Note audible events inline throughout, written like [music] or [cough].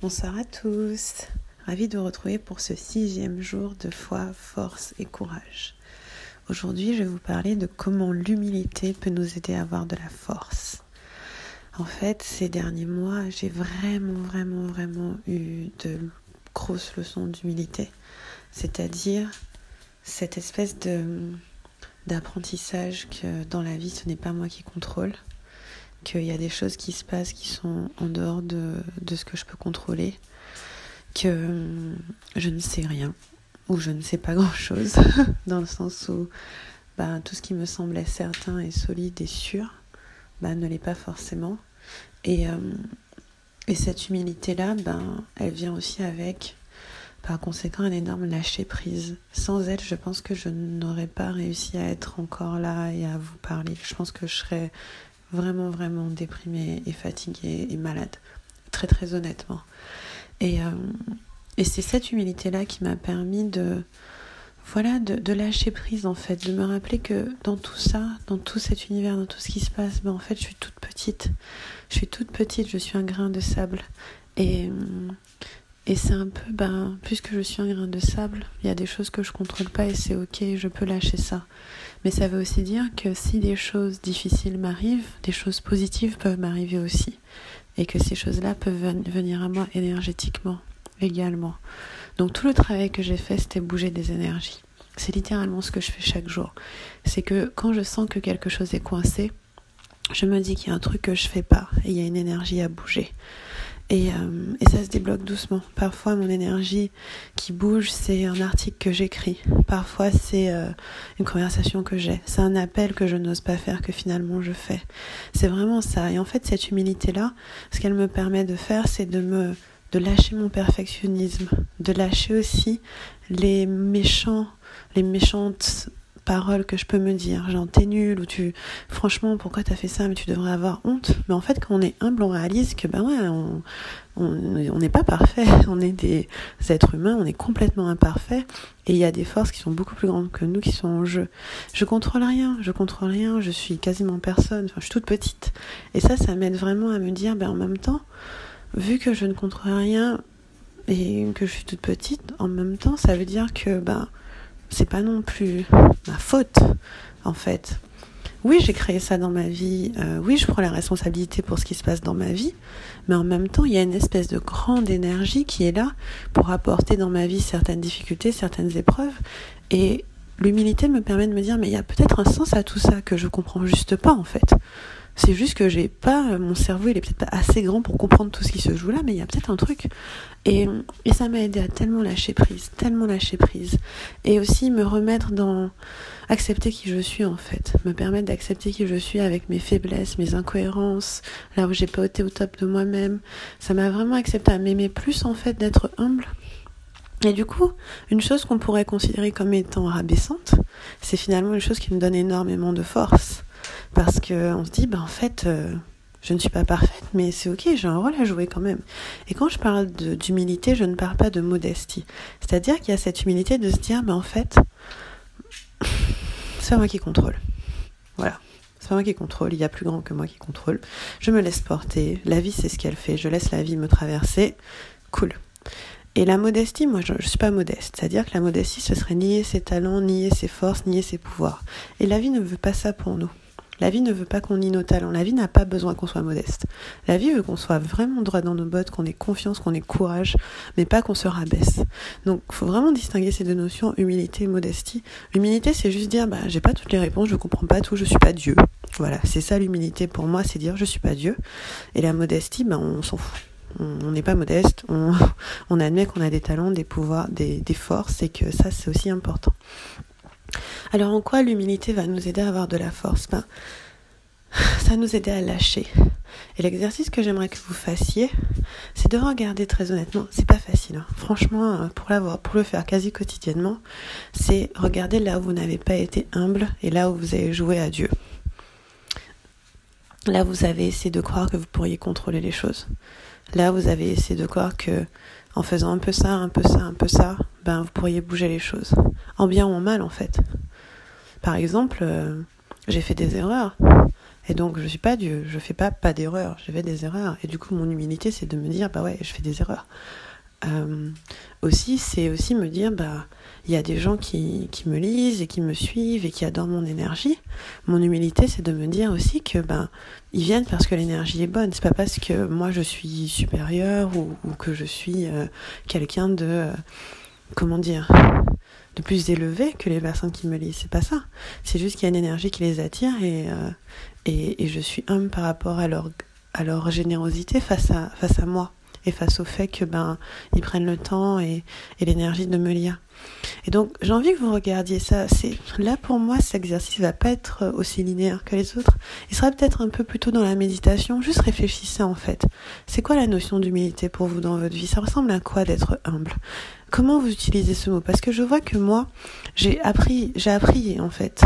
Bonsoir à tous. Ravi de vous retrouver pour ce sixième jour de foi, force et courage. Aujourd'hui, je vais vous parler de comment l'humilité peut nous aider à avoir de la force. En fait, ces derniers mois, j'ai vraiment, vraiment, vraiment eu de grosses leçons d'humilité. C'est-à-dire cette espèce d'apprentissage que dans la vie, ce n'est pas moi qui contrôle, qu'il y a des choses qui se passent qui sont en dehors de, de ce que je peux contrôler, que hum, je ne sais rien ou je ne sais pas [laughs] grand-chose, dans le sens où bah, tout ce qui me semblait certain et solide et sûr bah, ne l'est pas forcément. Et, hum, et cette humilité-là, ben, elle vient aussi avec, par conséquent, un énorme lâcher-prise. Sans elle, je pense que je n'aurais pas réussi à être encore là et à vous parler. Je pense que je serais vraiment, vraiment déprimée et fatiguée et malade. Très, très honnêtement. Et, euh, et c'est cette humilité-là qui m'a permis de, voilà, de, lâcher prise en fait, de me rappeler que dans tout ça, dans tout cet univers, dans tout ce qui se passe, ben, en fait, je suis toute petite. Je suis toute petite, je suis un grain de sable. Et, et c'est un peu, ben, puisque je suis un grain de sable, il y a des choses que je contrôle pas et c'est ok, je peux lâcher ça. Mais ça veut aussi dire que si des choses difficiles m'arrivent, des choses positives peuvent m'arriver aussi. Et que ces choses-là peuvent venir à moi énergétiquement également. Donc tout le travail que j'ai fait, c'était bouger des énergies. C'est littéralement ce que je fais chaque jour. C'est que quand je sens que quelque chose est coincé, je me dis qu'il y a un truc que je fais pas et il y a une énergie à bouger. Et, euh, et, ça se débloque doucement. Parfois, mon énergie qui bouge, c'est un article que j'écris. Parfois, c'est euh, une conversation que j'ai. C'est un appel que je n'ose pas faire, que finalement je fais. C'est vraiment ça. Et en fait, cette humilité-là, ce qu'elle me permet de faire, c'est de me de lâcher mon perfectionnisme, de lâcher aussi les méchants, les méchantes paroles que je peux me dire, genre t'es nul ou tu franchement pourquoi t'as fait ça mais tu devrais avoir honte. Mais en fait quand on est humble on réalise que ben ouais on on n'est pas parfait, [laughs] on est des êtres humains, on est complètement imparfait et il y a des forces qui sont beaucoup plus grandes que nous qui sont en jeu. Je contrôle rien, je contrôle rien, je suis quasiment personne, enfin je suis toute petite. Et ça ça m'aide vraiment à me dire ben en même temps vu que je ne contrôle rien et que je suis toute petite, en même temps ça veut dire que ben c'est pas non plus ma faute, en fait. Oui, j'ai créé ça dans ma vie. Euh, oui, je prends la responsabilité pour ce qui se passe dans ma vie. Mais en même temps, il y a une espèce de grande énergie qui est là pour apporter dans ma vie certaines difficultés, certaines épreuves. Et l'humilité me permet de me dire, mais il y a peut-être un sens à tout ça que je comprends juste pas, en fait. C'est juste que j'ai pas, mon cerveau il est peut-être pas assez grand pour comprendre tout ce qui se joue là, mais il y a peut-être un truc. Et, et ça m'a aidé à tellement lâcher prise, tellement lâcher prise. Et aussi me remettre dans accepter qui je suis en fait. Me permettre d'accepter qui je suis avec mes faiblesses, mes incohérences, là où j'ai pas été au top de moi-même. Ça m'a vraiment accepté à m'aimer plus en fait, d'être humble. Et du coup, une chose qu'on pourrait considérer comme étant rabaissante, c'est finalement une chose qui me donne énormément de force parce qu'on se dit, ben en fait, euh, je ne suis pas parfaite, mais c'est ok, j'ai un rôle à jouer quand même. Et quand je parle d'humilité, je ne parle pas de modestie. C'est-à-dire qu'il y a cette humilité de se dire, ben en fait, c'est moi qui contrôle. Voilà. C'est pas moi qui contrôle, il y a plus grand que moi qui contrôle. Je me laisse porter, la vie c'est ce qu'elle fait, je laisse la vie me traverser. Cool. Et la modestie, moi je ne suis pas modeste. C'est-à-dire que la modestie, ce serait nier ses talents, nier ses forces, nier ses pouvoirs. Et la vie ne veut pas ça pour nous. La vie ne veut pas qu'on nie nos talents. La vie n'a pas besoin qu'on soit modeste. La vie veut qu'on soit vraiment droit dans nos bottes, qu'on ait confiance, qu'on ait courage, mais pas qu'on se rabaisse. Donc, il faut vraiment distinguer ces deux notions, humilité et modestie. L'humilité, c'est juste dire, bah, j'ai pas toutes les réponses, je comprends pas tout, je suis pas Dieu. Voilà, c'est ça l'humilité pour moi, c'est dire, je suis pas Dieu. Et la modestie, bah, on s'en fout. On n'est pas modeste, [laughs] on, admet qu'on a des talents, des pouvoirs, des, des forces, et que ça, c'est aussi important. Alors en quoi l'humilité va nous aider à avoir de la force? Ben, Ça va nous aider à lâcher. Et l'exercice que j'aimerais que vous fassiez, c'est de regarder très honnêtement. C'est pas facile, hein. franchement, euh, pour l'avoir, pour le faire quasi quotidiennement, c'est regarder là où vous n'avez pas été humble et là où vous avez joué à Dieu. Là, vous avez essayé de croire que vous pourriez contrôler les choses. Là, vous avez essayé de croire que en faisant un peu ça, un peu ça, un peu ça, ben vous pourriez bouger les choses. En bien ou en mal en fait. Par exemple, euh, j'ai fait des erreurs. Et donc, je suis pas Dieu, je fais pas pas d'erreurs, je fais des erreurs. Et du coup, mon humilité, c'est de me dire, bah ouais, je fais des erreurs. Euh, aussi, c'est aussi me dire, bah, il y a des gens qui, qui, me lisent et qui me suivent et qui adorent mon énergie. Mon humilité, c'est de me dire aussi que ben ils viennent parce que l'énergie est bonne. C'est pas parce que moi je suis supérieure ou, que je suis euh, quelqu'un de comment dire de plus élevé que les personnes qui me lisent. C'est pas ça. C'est juste qu'il y a une énergie qui les attire et, et, et je suis humble par rapport à leur à leur générosité face à face à moi face au fait que ben ils prennent le temps et, et l'énergie de me lire. Et donc j'ai envie que vous regardiez ça. C'est là pour moi cet exercice va pas être aussi linéaire que les autres. Il sera peut-être un peu plutôt dans la méditation. Juste réfléchissez en fait. C'est quoi la notion d'humilité pour vous dans votre vie? Ça ressemble à quoi d'être humble? Comment vous utilisez ce mot? Parce que je vois que moi j'ai appris j'ai appris en fait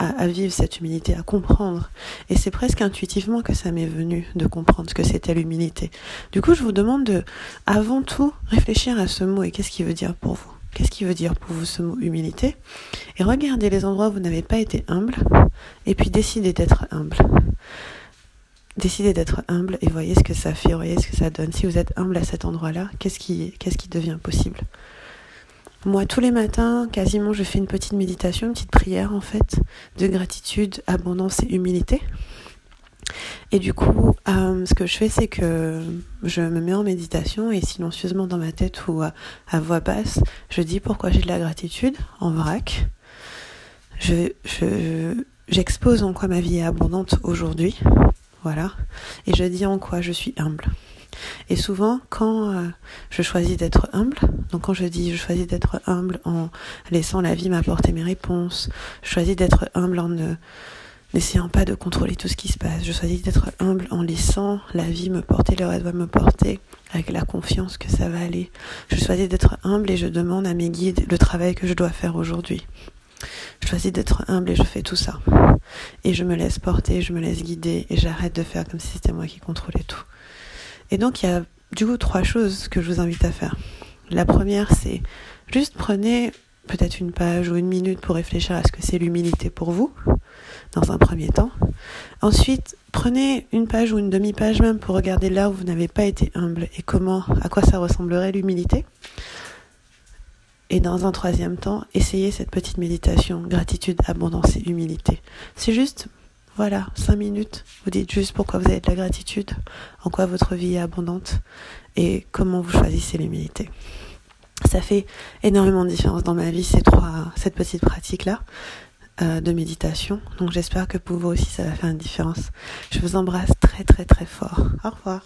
à, vivre cette humilité, à comprendre. Et c'est presque intuitivement que ça m'est venu de comprendre ce que c'était l'humilité. Du coup, je vous demande de, avant tout, réfléchir à ce mot et qu'est-ce qu'il veut dire pour vous? Qu'est-ce qu'il veut dire pour vous ce mot humilité? Et regardez les endroits où vous n'avez pas été humble et puis décidez d'être humble. Décidez d'être humble et voyez ce que ça fait, voyez ce que ça donne. Si vous êtes humble à cet endroit-là, qu'est-ce qui, qu'est-ce qui devient possible? Moi, tous les matins, quasiment, je fais une petite méditation, une petite prière, en fait, de gratitude, abondance et humilité. Et du coup, euh, ce que je fais, c'est que je me mets en méditation et silencieusement dans ma tête ou à, voix basse, je dis pourquoi j'ai de la gratitude en vrac. Je, je, j'expose en quoi ma vie est abondante aujourd'hui. Voilà. Et je dis en quoi je suis humble. Et souvent, quand euh, je choisis d'être humble, donc quand je dis je choisis d'être humble en laissant la vie m'apporter mes réponses, je choisis d'être humble en ne n'essayant pas de contrôler tout ce qui se passe, je choisis d'être humble en laissant la vie me porter là elle doit me porter, avec la confiance que ça va aller. Je choisis d'être humble et je demande à mes guides le travail que je dois faire aujourd'hui. Je choisis d'être humble et je fais tout ça. Et je me laisse porter, je me laisse guider et j'arrête de faire comme si c'était moi qui contrôlais tout. Et donc il y a du coup trois choses que je vous invite à faire. La première, c'est juste prenez peut-être une page ou une minute pour réfléchir à ce que c'est l'humilité pour vous, dans un premier temps. Ensuite, prenez une page ou une demi-page même pour regarder là où vous n'avez pas été humble et comment, à quoi ça ressemblerait l'humilité. Et dans un troisième temps, essayez cette petite méditation, gratitude, abondance et humilité. C'est juste voilà, cinq minutes. Vous dites juste pourquoi vous avez de la gratitude, en quoi votre vie est abondante et comment vous choisissez l'humilité. Ça fait énormément de différence dans ma vie, ces trois, cette petite pratique-là euh, de méditation. Donc j'espère que pour vous aussi, ça va faire une différence. Je vous embrasse très très très fort. Au revoir.